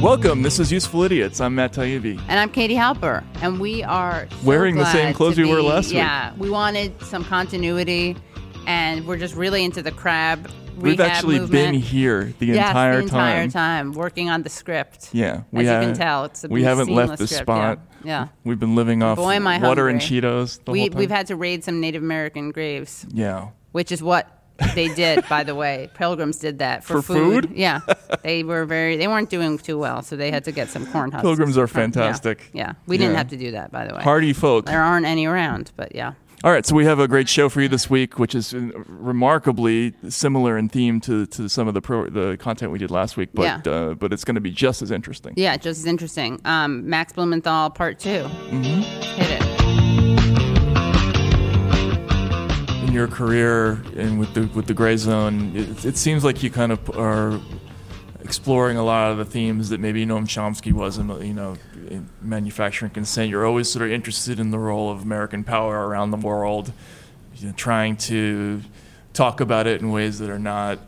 Welcome. This is Useful Idiots. I'm Matt Taibbi. And I'm Katie Halper. And we are so Wearing the same clothes we wore be- last week. Yeah, we wanted some continuity, and we're just really into the crab We've actually movement. been here the yes, entire the entire time. time. working on the script. Yeah, we As you can tell, it's a we haven't left the script, spot. Yeah. yeah. We've been living off Boy, water and. Cheetos. The We whole time. we've had to raid some Native American graves, yeah. which is what they did. by the way, pilgrims did that for, For food? Yeah, they were very. They weren't doing too well, so they had to get some corn husks. Pilgrims are fantastic. Yeah, we didn't Yeah. have to do that, by the way. Hardy folk. There aren't any around, but yeah. All right, so we have a great show for you this week, which is remarkably similar in theme to, to some of the pro, the content we did last week, but Yeah. uh, but it's going to be just as interesting. Yeah, just as interesting. Um, Max Blumenthal, part 2 Mm-hmm. Hit it. In your career and with the with the Grayzone, it, it seems like you kind of are exploring a lot of the themes that maybe Noam Chomsky wasn't. You know, in manufacturing consent. You're always sort of interested in the role of American power around the world, you know, trying to talk about it in ways that are not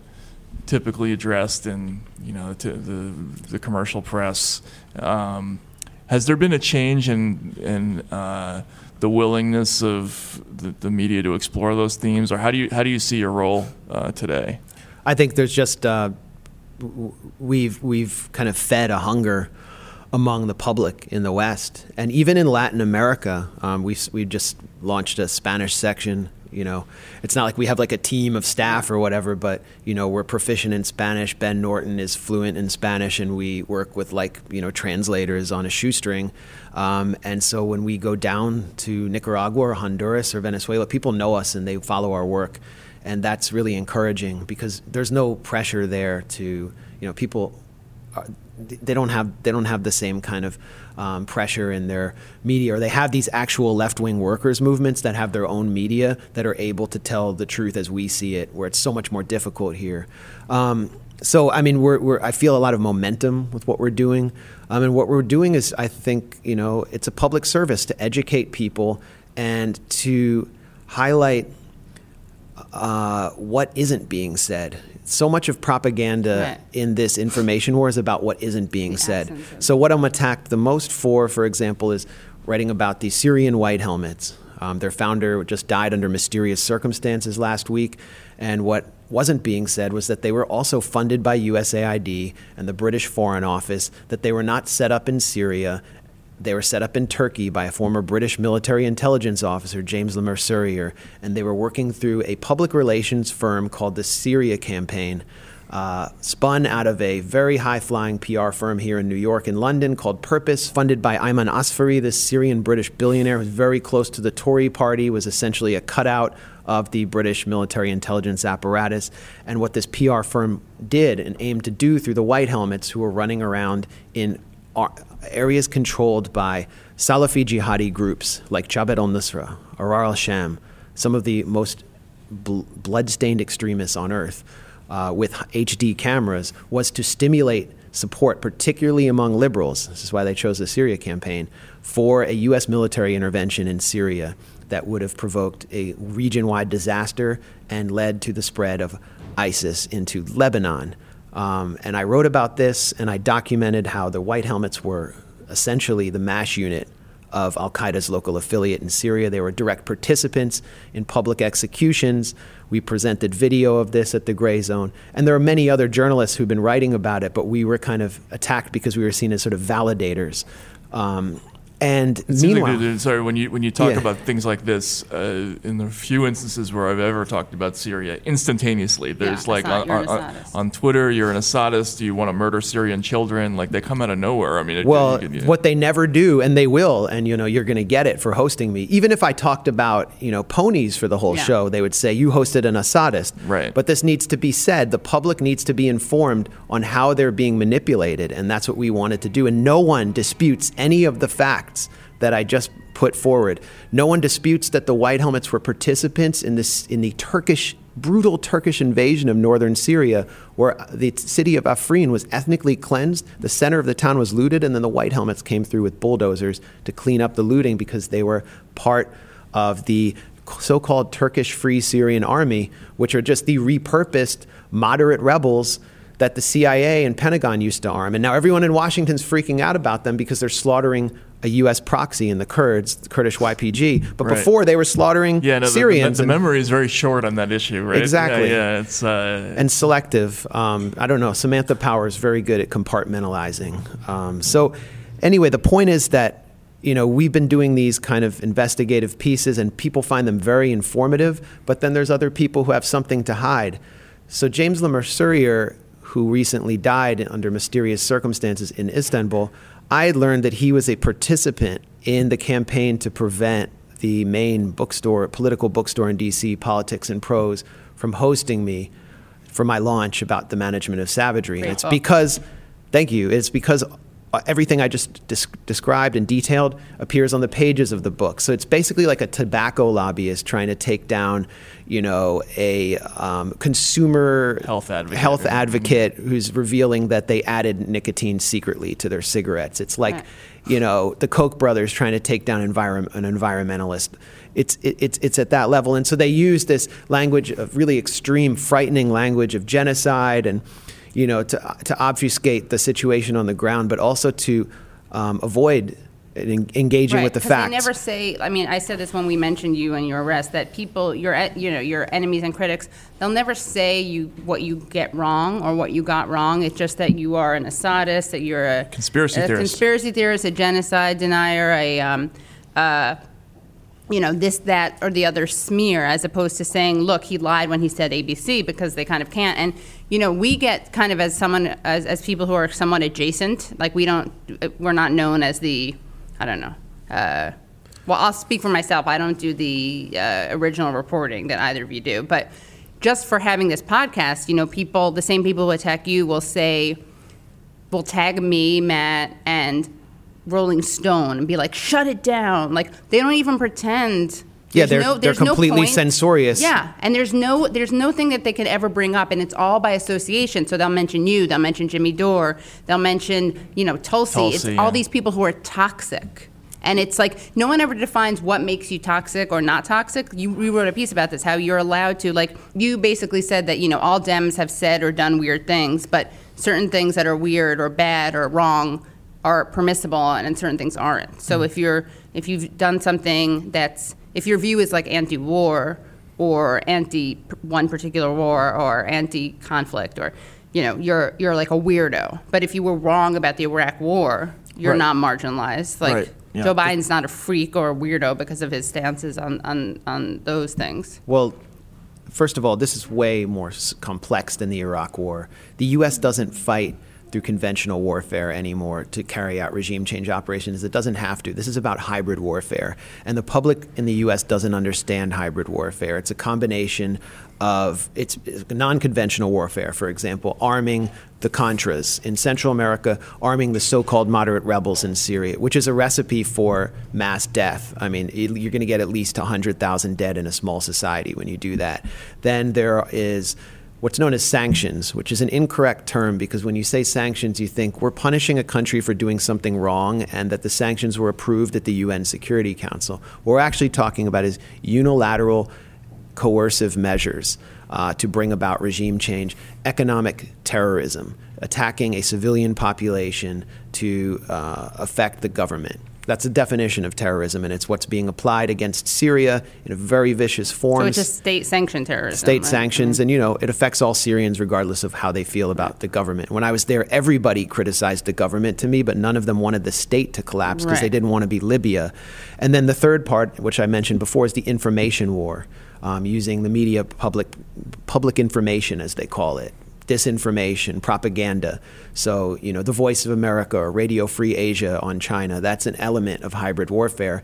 typically addressed in you know the the commercial press. Um, has there been a change in in uh, the willingness of the, the media to explore those themes, or how do you how do you see your role uh, today? I think there's just uh, we've we've kind of fed a hunger among the public in the West, and even in Latin America, um, we we just launched a Spanish section. You know, it's not like we have like a team of staff or whatever, but you know, we're proficient in Spanish. Ben Norton is fluent in Spanish, and we work with like you know translators on a shoestring. Um, and so when we go down to Nicaragua or Honduras or Venezuela, people know us and they follow our work and that's really encouraging because there's no pressure there to you know people they don't have they don't have the same kind of um, pressure in their media or they have these actual left-wing workers movements that have their own media that are able to tell the truth as we see it where it's so much more difficult here um, so I mean we're, we're I feel a lot of momentum with what we're doing um, and what we're doing is I think you know it's a public service to educate people and to highlight uh, what isn't being said. So much of propaganda Right. in this information war is about what isn't being The said. So, what I'm attacked the most for, for example, is writing about the Syrian White Helmets. Um, their founder just died under mysterious circumstances last week. And what wasn't being said was that they were also funded by USAID and the British Foreign Office, that they were not set up in Syria they were set up in Turkey by a former British military intelligence officer, James Le Mesurier, and they were working through a public relations firm called the Syria Campaign, uh, spun out of a very high flying PR firm here in New York and London called Purpose, funded by Ayman Asfari, this Syrian British billionaire who's very close to the Tory party, was essentially a cutout of the British military intelligence apparatus. And what this PR firm did and aimed to do through the White Helmets who were running around in areas controlled by Salafi jihadi groups like Jabhat al Nusra, Ahrar al Sham, some of the most bl- blood-stained extremists on earth, uh, with HD cameras, was to stimulate support, particularly among liberals. This is why they chose the Syria campaign for a U.S. military intervention in Syria that would have provoked a region-wide disaster and led to the spread of ISIS into Lebanon. Um, and I wrote about this and I documented how the White Helmets were essentially the MASH unit of Al Qaeda's local affiliate in Syria. They were direct participants in public executions. We presented video of this at the Grayzone. And there are many other journalists who've been writing about it, but we were kind of attacked because we were seen as sort of validators. Um, and It like meanwhile, sorry, when you when you talk Yeah. about things like this, uh, in the few instances where I've ever talked about Syria, instantaneously, there's like on, on, on, Twitter, you're an Assadist, you want to murder Syrian children, like they come out of nowhere. I mean, it, Well, you can- what they never do, and they will, and you know, you're going to get it for hosting me. Even if I talked about you know ponies for the whole Yeah. show, they would say you hosted an Assadist. Right. But this needs to be said. The public needs to be informed on how they're being manipulated, and that's what we wanted to do. And no one disputes any of the facts that I just put forward. No one disputes that the White Helmets were participants in this in the Turkish brutal Turkish invasion of northern Syria, where the city of Afrin was ethnically cleansed. The center of the town was looted, and then the White Helmets came through with bulldozers to clean up the looting because they were part of the so-called Turkish Free Syrian Army, which are just the repurposed moderate rebels that the CIA and Pentagon used to arm. And now everyone in Washington's freaking out about them because they're slaughtering a U.S. proxy in the Kurds, the Kurdish YPG. But Right. before they were slaughtering Yeah, no, the- Syrians. The, the, and- memory is very short on that issue, right? Exactly. Yeah, yeah it's uh, and selective. Um, I don't know. Samantha Power is very good at compartmentalizing. Um, so, anyway, the point is that you know we've been doing these kind of investigative pieces, and people find them very informative. But then there's other people who have something to hide. So James Le Mesurier, who recently died under mysterious circumstances in Istanbul, I had learned that he was a participant in the campaign to prevent the main bookstore, political bookstore in DC, Politics and Prose, from hosting me for my launch about the management of savagery. And it's because, thank you, it's because everything I just des- described and detailed appears on the pages of the book. So it's basically like a tobacco lobbyist trying to take down, you know, a um, consumer Health advocate. health Mhm. who's revealing that they added nicotine secretly to their cigarettes. It's like, Right. you know, the Koch brothers trying to take down environ- an environmentalist. It's, it, it's, it's at that level. And so they use this language of really extreme, frightening language of genocide and, you know, to, to obfuscate the situation on the ground, but also to um, avoid en- engaging Right, with the facts. They never say. I mean, I said this when we mentioned you and your arrest. That people, your e- you know, your enemies and critics, they'll never say you what you get wrong or what you got wrong. It's just that you are an Assadist, that you're a Conspiracy a theorist. conspiracy theorist, a genocide denier, a um, uh, you know, this, that, or the other smear, as opposed to saying, look, he lied when he said ABC, because they kind of can't. And, you know, we get kind of as someone, as, as people who are somewhat adjacent, like we don't, we're not known as the, I don't know, uh, well, I'll speak for myself. I don't do the uh, original reporting that either of you do. But just for having this podcast, you know, people, the same people who attack you will say, will tag me, Matt, and Rolling Stone and be like, "Shut it down!" Like they don't even pretend. Yeah, they're- no, they're there's no completely censorious. Yeah, and there's no there's no thing that they could ever bring up, and it's all by association. So they'll mention you, they'll mention Jimmy Dore, they'll mention you know Tulsi. Tulsi, it's yeah. all these people who are toxic. And it's like no one ever defines what makes you toxic or not toxic. You we wrote a piece about this, how you're allowed to like you basically said that you know all Dems have said or done weird things, but certain things that are weird or bad or wrong are permissible and certain things aren't. So Mm-hmm. if you're if you've done something that's if your view is like anti-war or anti one particular war or anti-conflict or you know you're you're like a weirdo. But if you were wrong about the Iraq war, you're Right. not marginalized. Like Right, yeah. Joe Biden's not a freak or a weirdo because of his stances on on on those things. Well, first of all, this is way more complex than the Iraq War. The U.S. doesn't fight through conventional warfare anymore to carry out regime change operations. It doesn't have to. This is about hybrid warfare. And the public in the U.S. doesn't understand hybrid warfare. It's a combination of it's non-conventional warfare, for example, arming the Contras in Central America, arming the so-called moderate rebels in Syria, which is a recipe for mass death. I mean, you're going to get at least 100,000 dead in a small society when you do that. Then there is what's known as sanctions, which is an incorrect term because when you say sanctions, you think we're punishing a country for doing something wrong and that the sanctions were approved at the UN Security Council. What we're actually talking about is unilateral coercive measures uh, to bring about regime change, economic terrorism, attacking a civilian population to uh, affect the government. That's the definition of terrorism, and it's what's being applied against Syria in a very vicious form. So it's just state sanctioned terrorism. State right? sanctions, and you know, it affects all Syrians regardless of how they feel about the government. When I was there, everybody criticized the government to me, but none of them wanted the state to collapse because they didn't want to be Libya. And then the third part, which I mentioned before, is the information war, um, using the media, public, public information as they call it, disinformation, propaganda. So, you know, the Voice of America or Radio Free Asia on China, that's an element of hybrid warfare.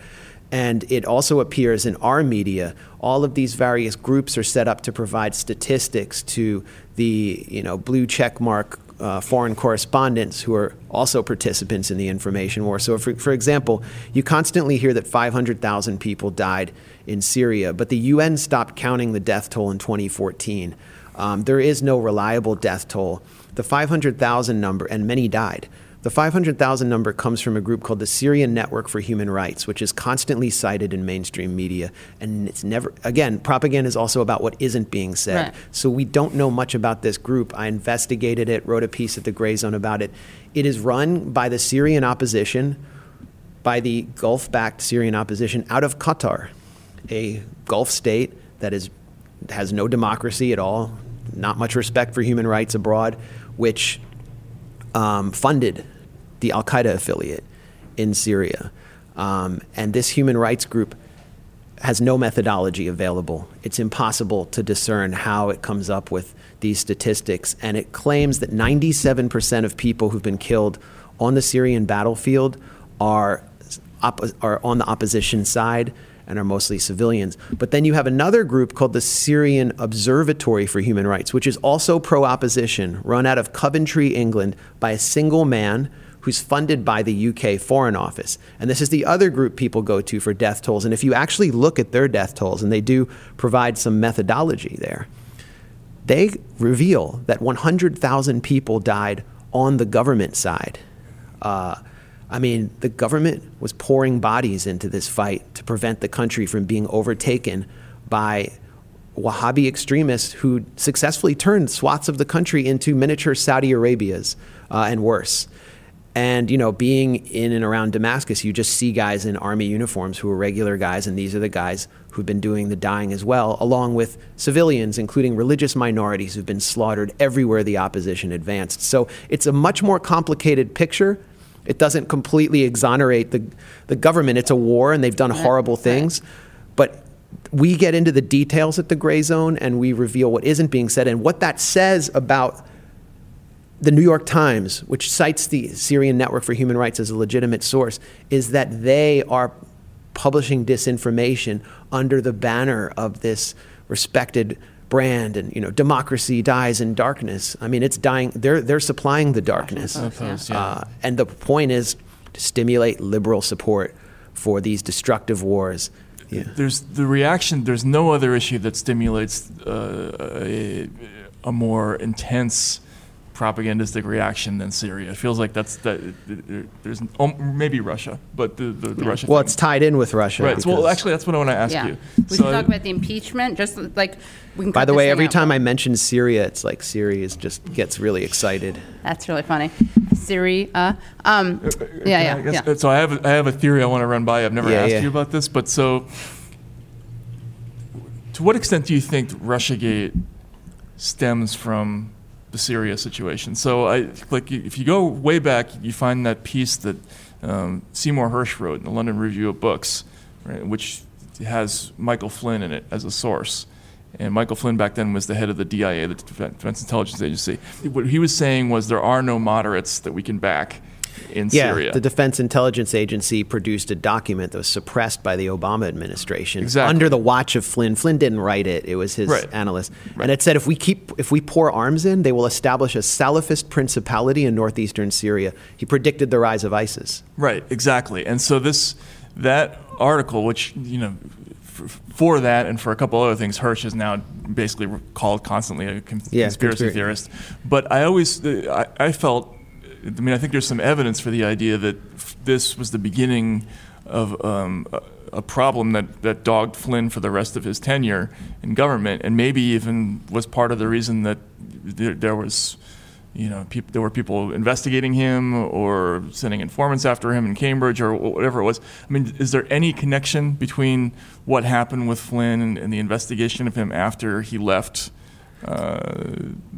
And it also appears in our media. All of these various groups are set up to provide statistics to the, you know, blue check mark uh, foreign correspondents who are also participants in the information war. So, for, for example, you constantly hear that 500,000 people died in Syria, but the UN stopped counting the death toll in 2014. Um, there is no reliable death toll. The 500,000 number, and many died, The 500,000 number comes from a group called the Syrian Network for Human Rights, which is constantly cited in mainstream media. And it's never, again, propaganda is also about what isn't being said. Right. So we don't know much about this group. I investigated it, wrote a piece at the Grayzone about it. It is run by the Syrian opposition, by the Gulf backed Syrian opposition out of Qatar, a Gulf state that is, has no democracy at all, not much respect for human rights abroad, which um, funded the Al Qaeda affiliate in Syria. Um, and this human rights group has no methodology available. It's impossible to discern how it comes up with these statistics. And it claims that 97% of people who've been killed on the Syrian battlefield are, op- are on the opposition side and are mostly civilians. But then you have another group called the Syrian Observatory for Human Rights, which is also pro opposition, run out of Coventry, England, by a single man who's funded by the UK Foreign Office. And this is the other group people go to for death tolls. And if you actually look at their death tolls, and they do provide some methodology there, they reveal that 100,000 people died on the government side. Uh, I mean, the government was pouring bodies into this fight to prevent the country from being overtaken by Wahhabi extremists who successfully turned swaths of the country into miniature Saudi Arabias uh, and worse. And, you know, being in and around Damascus, you just see guys in army uniforms who are regular guys, and these are the guys who've been doing the dying as well, along with civilians, including religious minorities who've been slaughtered everywhere the opposition advanced. So it's a much more complicated picture. It doesn't completely exonerate the, the government. It's a war, and they've done horrible things. But we get into the details at the Grayzone, and we reveal what isn't being said and what that says about the New York Times, which cites the Syrian Network for Human Rights as a legitimate source, is that they are publishing disinformation under the banner of this respected brand and you know democracy dies in darkness i mean it's dying they're they're supplying the darkness Post, yeah. uh, and the point is to stimulate liberal support for these destructive wars yeah. There's the reaction. There's no other issue that stimulates uh, a, a more intense propagandistic reaction than Syria. It feels like that's that. There's um, maybe Russia, but the the, the Russia. well thing- it's tied in with russia right. so, well, actually, that's what I want to ask Yeah. you. We So should talk about the impeachment, just like, we can by the way every out. time i mention syria it's like syria is just gets really excited That's really funny. Siri, uh, um, yeah, Can I yeah, guess- yeah. So I have I have a theory I want to run by. I've never Yeah, asked yeah. you about this, but so to what extent do you think RussiaGate stems from the Syria situation? So I like if you go way back, you find that piece that um, Seymour Hersh wrote in the London Review of Books, right, which has Michael Flynn in it as a source. And Michael Flynn back then was the head of the DIA, the Defense Intelligence Agency. What he was saying was there are no moderates that we can back in yeah Syria. the defense intelligence agency produced a document that was suppressed by the obama administration Exactly. under the watch of flynn flynn didn't write it it was his Right. analyst and it said if we keep if we pour arms in they will establish a salafist principality in northeastern syria he predicted the rise of isis Right, exactly. And so this that article, which you know, for that and for a couple other things, Hersh is now basically called constantly a con- Yeah, conspiracy conspira- theorist. But I always, I, I felt, I mean, I think there's some evidence for the idea that f- this was the beginning of um, a, a problem that, that dogged Flynn for the rest of his tenure in government, and maybe even was part of the reason that there, there was you know, there were people investigating him or sending informants after him in Cambridge or whatever it was. I mean, is there any connection between what happened with Flynn and, and the investigation of him after he left uh,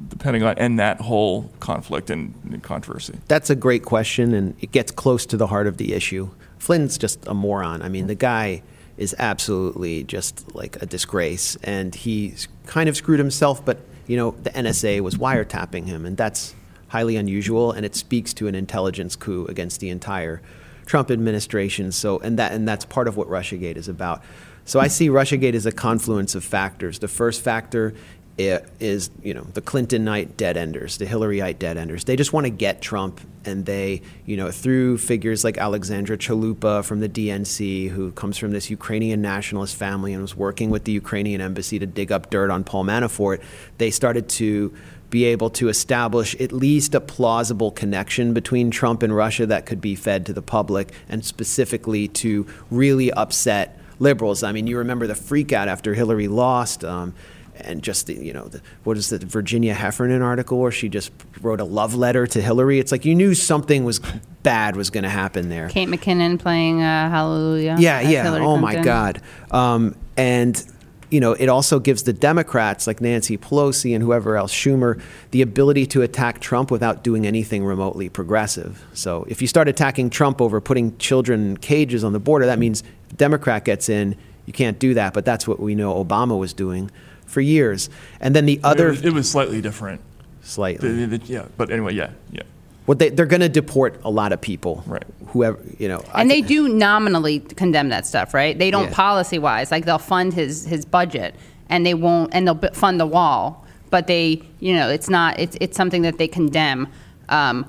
the Pentagon and that whole conflict and, controversy? That's a great question, and it gets close to the heart of the issue. Flynn's just a moron. I mean, the guy is absolutely just like a disgrace, and he kind of screwed himself, but, you know, the NSA was wiretapping him, and that's highly unusual, and it speaks to an intelligence coup against the entire Trump administration. So, and that and that's part of what RussiaGate is about. So I see RussiaGate as a confluence of factors. The first factor is, you know, the Clintonite dead enders, the Hillaryite dead enders. They just want to get Trump, and they, you know, through figures like Alexandra Chalupa from the DNC, who comes from this Ukrainian nationalist family and was working with the Ukrainian embassy to dig up dirt on Paul Manafort. They started to be able to establish at least a plausible connection between Trump and Russia that could be fed to the public, and specifically to really upset liberals. I mean, you remember the freakout after Hillary lost. Um, and just the, you know the, what is the Virginia Heffernan article where she just wrote a love letter to Hillary? It's like you knew something was bad was going to happen there. Kate McKinnon playing uh, Hallelujah. Yeah, yeah. Hillary oh my God. Um, and you know, it also gives the Democrats like Nancy Pelosi and whoever else, Schumer, the ability to attack Trump without doing anything remotely progressive. So if you start attacking Trump over putting children in cages on the border, that means Democrat gets in. You can't do that, but that's what we know Obama was doing for years. And then the It other was, it was slightly different. slightly. The- the- the- yeah, but anyway, yeah, yeah. What they, they're going to deport a lot of people. Right. Whoever, you know. I And they do nominally condemn that stuff, right? They don't Yeah. policy wise, like they'll fund his his budget, and they won't, and they'll fund the wall, but they, you know, it's not, it's it's something that they condemn. Um, i-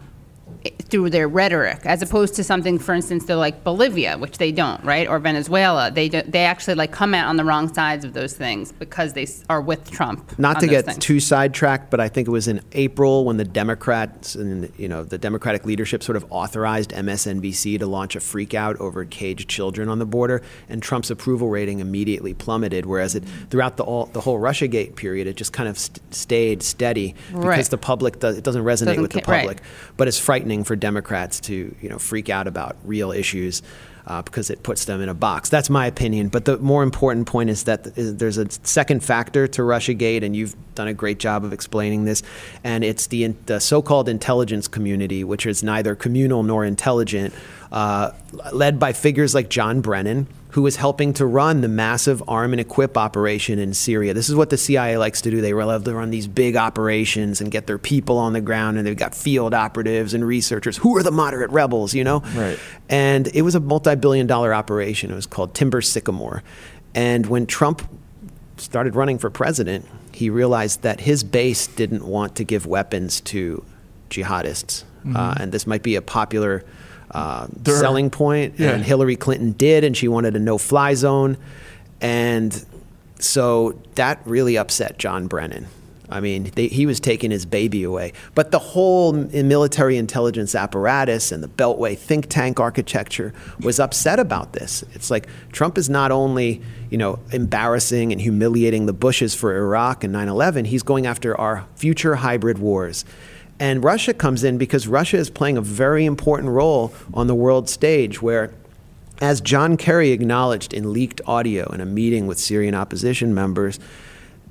through their rhetoric, as opposed to something, for instance, they're like Bolivia, which they don't, right, or Venezuela. They do, they actually like come out on the wrong sides of those things because they are with Trump. not to get things. too sidetracked, but I think it was in April when the Democrats and you know the Democratic leadership sort of authorized MSNBC to launch a freakout over caged children on the border, and Trump's approval rating immediately plummeted. Whereas it throughout the all, the whole RussiaGate period, it just kind of st- stayed steady because Right. the public does, it doesn't resonate Doesn't with the ca- right. public. But it's frightening for Democrats to you know freak out about real issues. Uh, because it puts them in a box. That's my opinion. But the more important point is that there's a second factor to RussiaGate, and you've done a great job of explaining this. And it's the, in- the so-called intelligence community, which is neither communal nor intelligent, uh, led by figures like John Brennan, who is helping to run the massive arm and equip operation in Syria. This is what the CIA likes to do. They love to run these big operations and get their people on the ground, and they've got field operatives and researchers. Who are the moderate rebels, you know? Right. And it was a multi billion dollar operation. It was called Timber Sycamore. And when Trump started running for president, he realized that his base didn't want to give weapons to jihadists. Uh, and this might be a popular uh, selling point. Yeah. And Hillary Clinton did, and she wanted a no fly zone. And so that really upset John Brennan. I mean, they, he was taking his baby away. But the whole military intelligence apparatus and the Beltway think tank architecture was upset about this. It's like Trump is not only, you know, embarrassing and humiliating the Bushes for Iraq and 9/11, he's going after our future hybrid wars. And Russia comes in because Russia is playing a very important role on the world stage where as John Kerry acknowledged in leaked audio in a meeting with Syrian opposition members,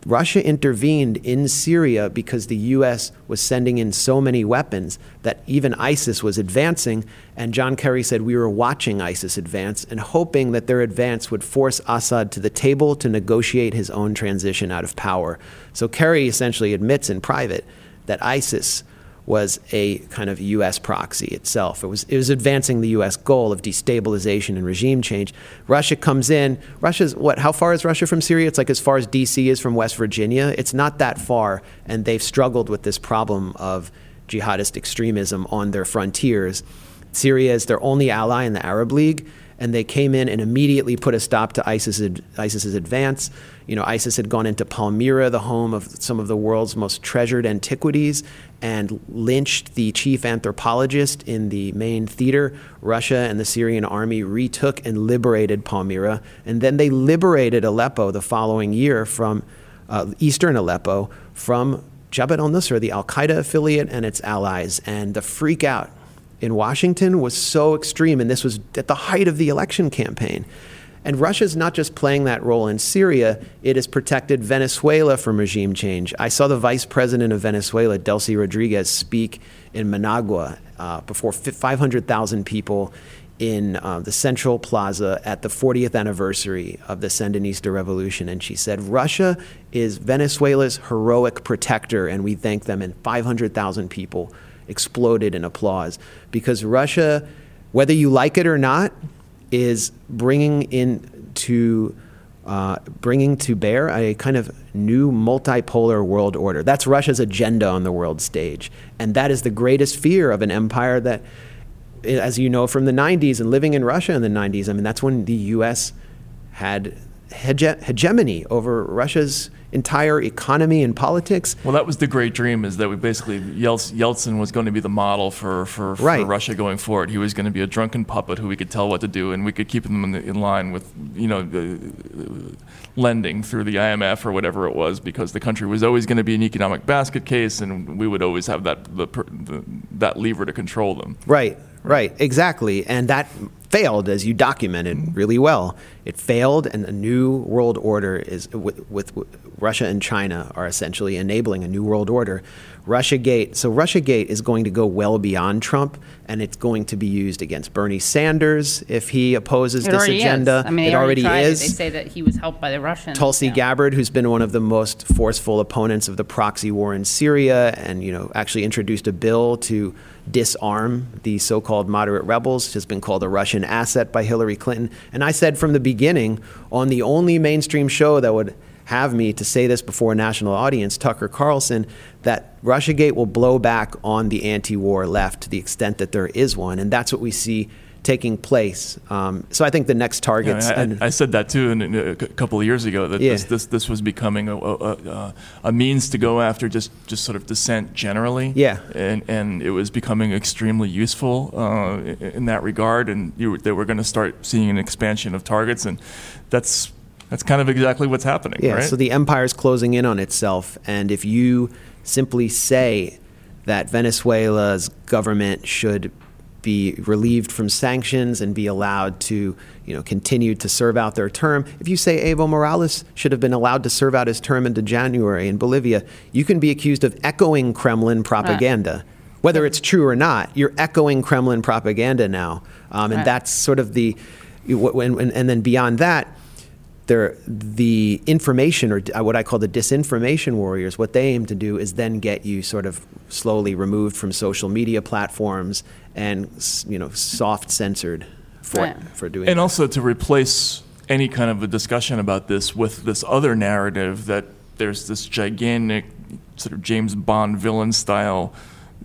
Russia intervened in Syria because the U.S. was sending in so many weapons that even ISIS was advancing. And John Kerry said, We were watching ISIS advance and hoping that their advance would force Assad to the table to negotiate his own transition out of power. So Kerry essentially admits in private that ISIS was a kind of U.S. proxy itself. It was, it was advancing the U.S. goal of destabilization and regime change. Russia comes in. Russia's what? How far is Russia from Syria? It's like as far as D.C. is from West Virginia. It's not that far, and they've struggled with this problem of jihadist extremism on their frontiers. Syria is their only ally in the Arab League, and they came in and immediately put a stop to ISIS, ISIS's advance. You know, ISIS had gone into Palmyra, the home of some of the world's most treasured antiquities, and lynched the chief anthropologist in the main theater. Russia and the Syrian army retook and liberated Palmyra, and then they liberated Aleppo the following year from uh, eastern Aleppo from Jabhat al-Nusra, the al-Qaeda affiliate, and its allies. And the freak out in Washington was so extreme, and this was at the height of the election campaign. And Russia's not just playing that role in Syria, it has protected Venezuela from regime change. I saw the vice president of Venezuela, Delcy Rodriguez, speak in Managua uh, before 500,000 people in uh, the Central Plaza at the 40th anniversary of the Sandinista Revolution. And she said, Russia is Venezuela's heroic protector, and we thank them. And 500,000 people exploded in applause because Russia, whether you like it or not, is bringing in to uh, bringing to bear a kind of new multipolar world order. That's Russia's agenda on the world stage, and that is the greatest fear of an empire that, as you know from the '90s and living in Russia in the '90s. I mean, that's when the U.S. had hege- hegemony over Russia's entire economy and politics. Well, that was the great dream is that we basically Yeltsin was going to be the model for, for, for Right. Russia going forward. He was going to be a drunken puppet who we could tell what to do, and we could keep him in, the, in line with you know the, uh, lending through the IMF or whatever it was, because the country was always going to be an economic basket case, and we would always have that the, the, that lever to control them. Right, right, exactly. And that failed, as you documented really well. It failed, and a new world order is with, with, with Russia and China are essentially enabling a new world order. Russia Gate. So Russia Gate is going to go well beyond Trump, and it's going to be used against Bernie Sanders if he opposes It this agenda. is. I mean, it they already is. It. They say that he was helped by the Russians. Tulsi Yeah. Gabbard, who's been one of the most forceful opponents of the proxy war in Syria, and you know actually introduced a bill to disarm the so-called moderate rebels, has been called a Russian asset by Hillary Clinton. And I said from the beginning on the only mainstream show that would have me to say this before a national audience, Tucker Carlson, that Russiagate will blow back on the anti-war left to the extent that there is one, and that's what we see taking place. Um, so I think the next Yeah, targets. mean, I- and- I said that too in, in a couple of years ago that Yeah. this, this this was becoming a, a, a, a means to go after just, just sort of dissent generally. Yeah. and and it was becoming extremely useful uh, in, that regard, and you they were going to start seeing an expansion of targets, and that's that's kind of exactly what's happening. Yeah, right? so the empire is closing in on itself, and if you simply say that Venezuela's government should be relieved from sanctions and be allowed to, you know, continue to serve out their term. If you say Evo Morales should have been allowed to serve out his term into January in Bolivia, you can be accused of echoing Kremlin propaganda. Whether it's true or not, you're echoing Kremlin propaganda now, um, and Right. that's sort of the, and, and then beyond that, there, the information or what I call the disinformation warriors, what they aim to do is then get you sort of slowly removed from social media platforms and you know soft censored for Right. for doing. and that. also to replace any kind of a discussion about this with this other narrative that there's this gigantic sort of James Bond villain style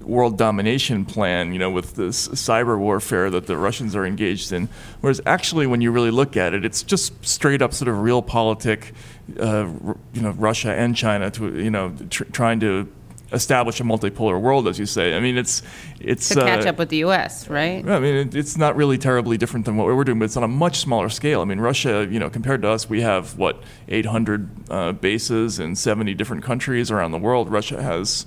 world domination plan, you know, with this cyber warfare that the Russians are engaged in. Whereas actually, when you really look at it, it's just straight up sort of real politic, uh, you know, Russia and China to, you know, tr- trying to establish a multipolar world, as you say. I mean, it's it's to catch uh, up with the U.S., right? I mean, it, it's not really terribly different than what we're doing, but it's on a much smaller scale. I mean, Russia, you know, compared to us, we have what 800 uh, bases in 70 different countries around the world. Russia has,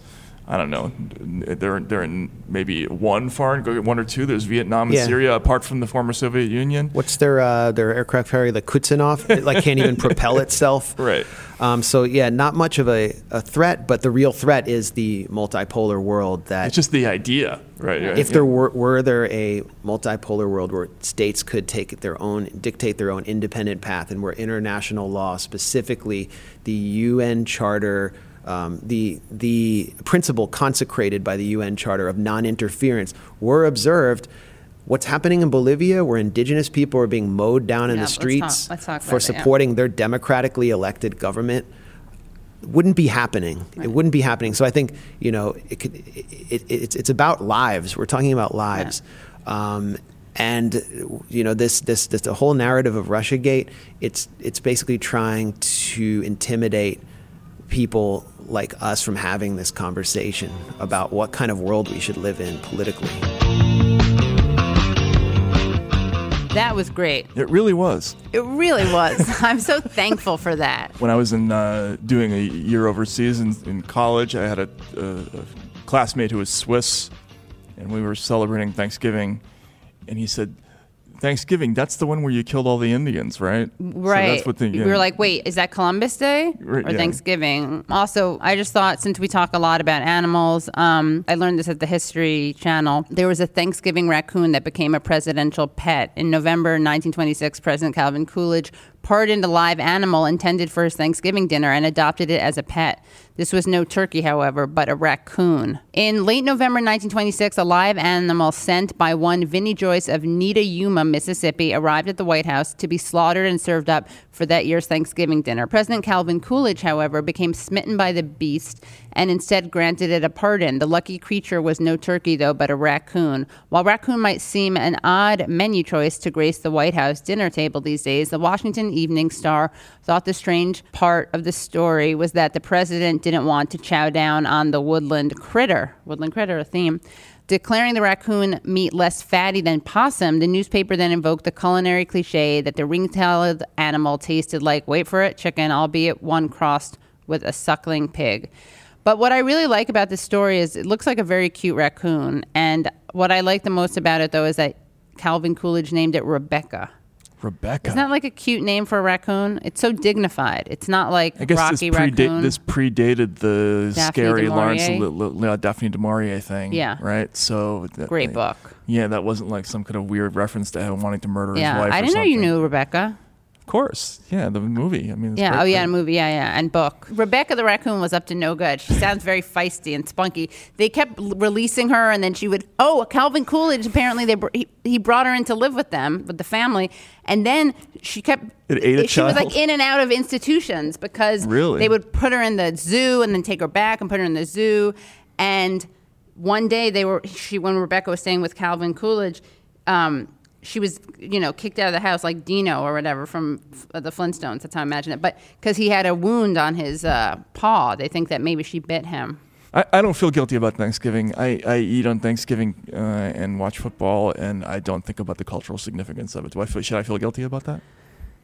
I don't know, they're they're in maybe one foreign, one or two. There's Vietnam and Yeah. Syria, apart from the former Soviet Union. What's their uh, their aircraft carrier, the Kuznetsov? It like can't even propel itself. Right. Um, so yeah, not much of a, a threat, but the real threat is the multipolar world that It's just the idea, right? right, if yeah. there were, were there a multipolar world where states could take their own dictate their own independent path and where international law specifically the UN charter um, the the principle consecrated by the UN charter of non-interference were observed what's happening in Bolivia where indigenous people are being mowed down in Yeah, the let's talk- streets let's talk for about that, yeah. supporting their democratically elected government wouldn't be happening. It wouldn't be happening. So I think you know it could, it, it, it's it's about lives. We're talking about lives, um, and you know this this this the whole narrative of RussiaGate. It's it's basically trying to intimidate people like us from having this conversation about what kind of world we should live in politically. That was great. it really was. It really was. I'm so thankful for that. when I was in uh, doing a year overseas in, in college, I had a, a, a classmate who was Swiss, and we were celebrating Thanksgiving, and he said, "Thanksgiving, that's the one where you killed all the Indians, right?" So Right. that's what the, We were like, wait, is that Columbus Day Right, or yeah. Thanksgiving? Also, I just thought since we talk a lot about animals, um, I learned this at the History Channel. There was a Thanksgiving raccoon that became a presidential pet. In November 1926, President Calvin Coolidge pardoned a live animal intended for his Thanksgiving dinner and adopted it as a pet. This was no turkey, however, but a raccoon. In late November 1926, a live animal sent by one Vinnie Joyce of Nitta Yuma, Mississippi, arrived at the White House to be slaughtered and served up for that year's Thanksgiving dinner. President Calvin Coolidge, however, became smitten by the beast and instead granted it a pardon. The lucky creature was no turkey, though, but a raccoon. While raccoon might seem an odd menu choice to grace the White House dinner table these days, the Washington Evening Star thought the strange part of the story was that the president didn't want to chow down on the woodland critter, woodland critter, a theme. Declaring the raccoon meat less fatty than possum, the newspaper then invoked the culinary cliche that the ring-tailed animal tasted like, wait for it, chicken, albeit one crossed with a suckling pig. But what I really like about this story is it looks like a very cute raccoon. And what I like the most about it, though, is that Calvin Coolidge named it Rebecca. Rebecca. Isn't that like a cute name for a raccoon? It's so dignified. It's not like I guess Rocky this, predate, Raccoon. this predated the Daphne scary du Lawrence Maurier? Li- Li- Daphne du Maurier thing. Yeah. Right. So that- Great like, book. Yeah, that wasn't like some kind of weird reference to him wanting to murder his Yeah, wife. I didn't know you knew Rebecca. Of course. Yeah, the movie. I mean. it's Yeah. great Oh, yeah. for- A movie. Yeah, yeah. And book. Rebecca the raccoon was up to no good. She sounds very feisty and spunky. They kept releasing her, and then she would. Oh, Calvin Coolidge. Apparently, they br- he, he brought her in to live with them, with the family, and then she kept. It ate a she was like in and out of institutions because Really? they would put her in the zoo and then take her back and put her in the zoo, and one day they were she when Rebecca was staying with Calvin Coolidge. Um, she was, you know, kicked out of the house like Dino or whatever from uh, the Flintstones. That's how I imagine it. But because he had a wound on his uh, paw, they think that maybe she bit him. I, I don't feel guilty about Thanksgiving. I, I eat on Thanksgiving uh, and watch football, and I don't think about the cultural significance of it. Do I feel, should I feel guilty about that?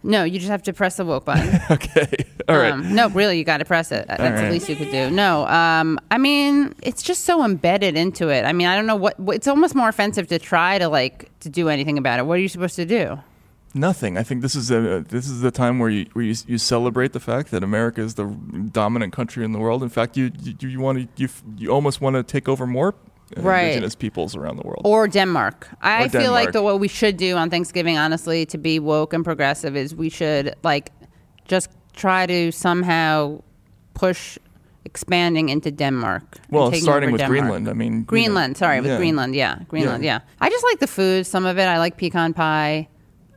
No, you just have to press the woke button. okay. All right. Um, no, really, you got to press it. That's right. the least you could do. No, um, I mean, it's just so embedded into it. I mean, I don't know what. It's almost more offensive to try to like to do anything about it. What are you supposed to do? Nothing. I think this is a this is the time where you where you, you celebrate the fact that America is the dominant country in the world. In fact, you you, you want to you, you almost want to take over more uh, Right. indigenous peoples around the world. Or Denmark. I Or feel like Denmark. the what we should do on Thanksgiving, honestly, to be woke and progressive, is we should like just try to somehow push expanding into Denmark. well, starting with Denmark. Greenland. I mean, you know, Greenland, sorry, with yeah. Greenland, yeah, Greenland, Yeah. yeah. I just like the food. Some of it, I like pecan pie.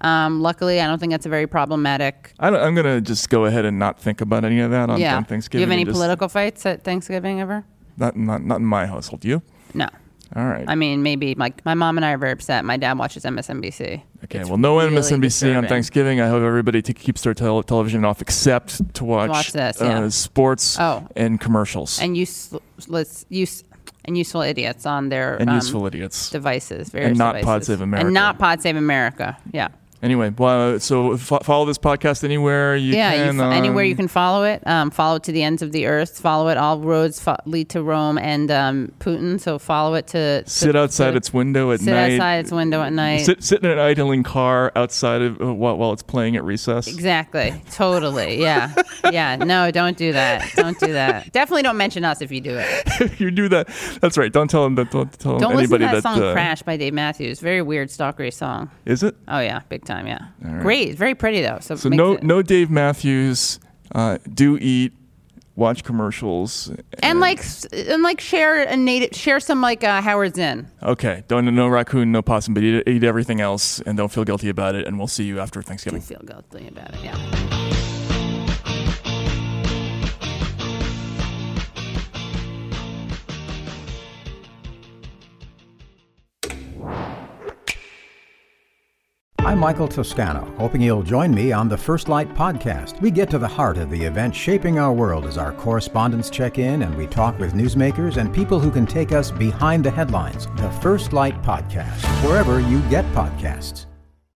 Um, luckily, I don't think that's a very problematic. I don't, I'm gonna just go ahead and not think about any of that on, yeah. on Do Thanksgiving. you have any just- political fights at Thanksgiving ever? Not, not not in my household. You? No. All right. I mean, maybe like my mom and I are very upset. My dad watches MSNBC. Okay, It's well, no really MSNBC on. Thanksgiving. I hope everybody t- keeps their tel- television off except to watch, watch this, uh, yeah. sports Oh. and commercials and useless, use and useful idiots on their and um, useful idiots. devices, various not Pod devices. Save America. and not Pod Save America. Yeah, Anyway, well, so fo- follow this podcast anywhere you yeah. can. you, fo- anywhere um, you can follow it, um, follow it to the ends of the earth. Follow it. All roads fo- lead to Rome and um, Putin. So follow it to, to Sit outside to- its window at sit night. outside its window at night. Sit, sit in an idling car outside of uh, while, while it's playing at recess. Exactly. Totally. Yeah. Yeah. No, don't do that. Don't do that. Definitely don't mention us if you do it. you do that. That's right. Don't tell them that. Don't tell Don't listen anybody to that, song uh, "Crash" by Dave Matthews. Very weird, stalkery song. Is it? Oh yeah, big time. Yeah. Right. Great. Very pretty though. So, So no, it- no Dave Matthews. Uh, do eat, watch commercials, and like and like share a native share some like uh, Howard Zinn. Okay, don't no raccoon, no possum, but eat, eat everything else, and don't feel guilty about it. And we'll see you after Thanksgiving. feel guilty about it. Yeah. I'm Michael Toscano, hoping you'll join me on the First Light podcast. We get to the heart of the event shaping our world as our correspondents check in and we talk with newsmakers and people who can take us behind the headlines. The First Light podcast, wherever you get podcasts.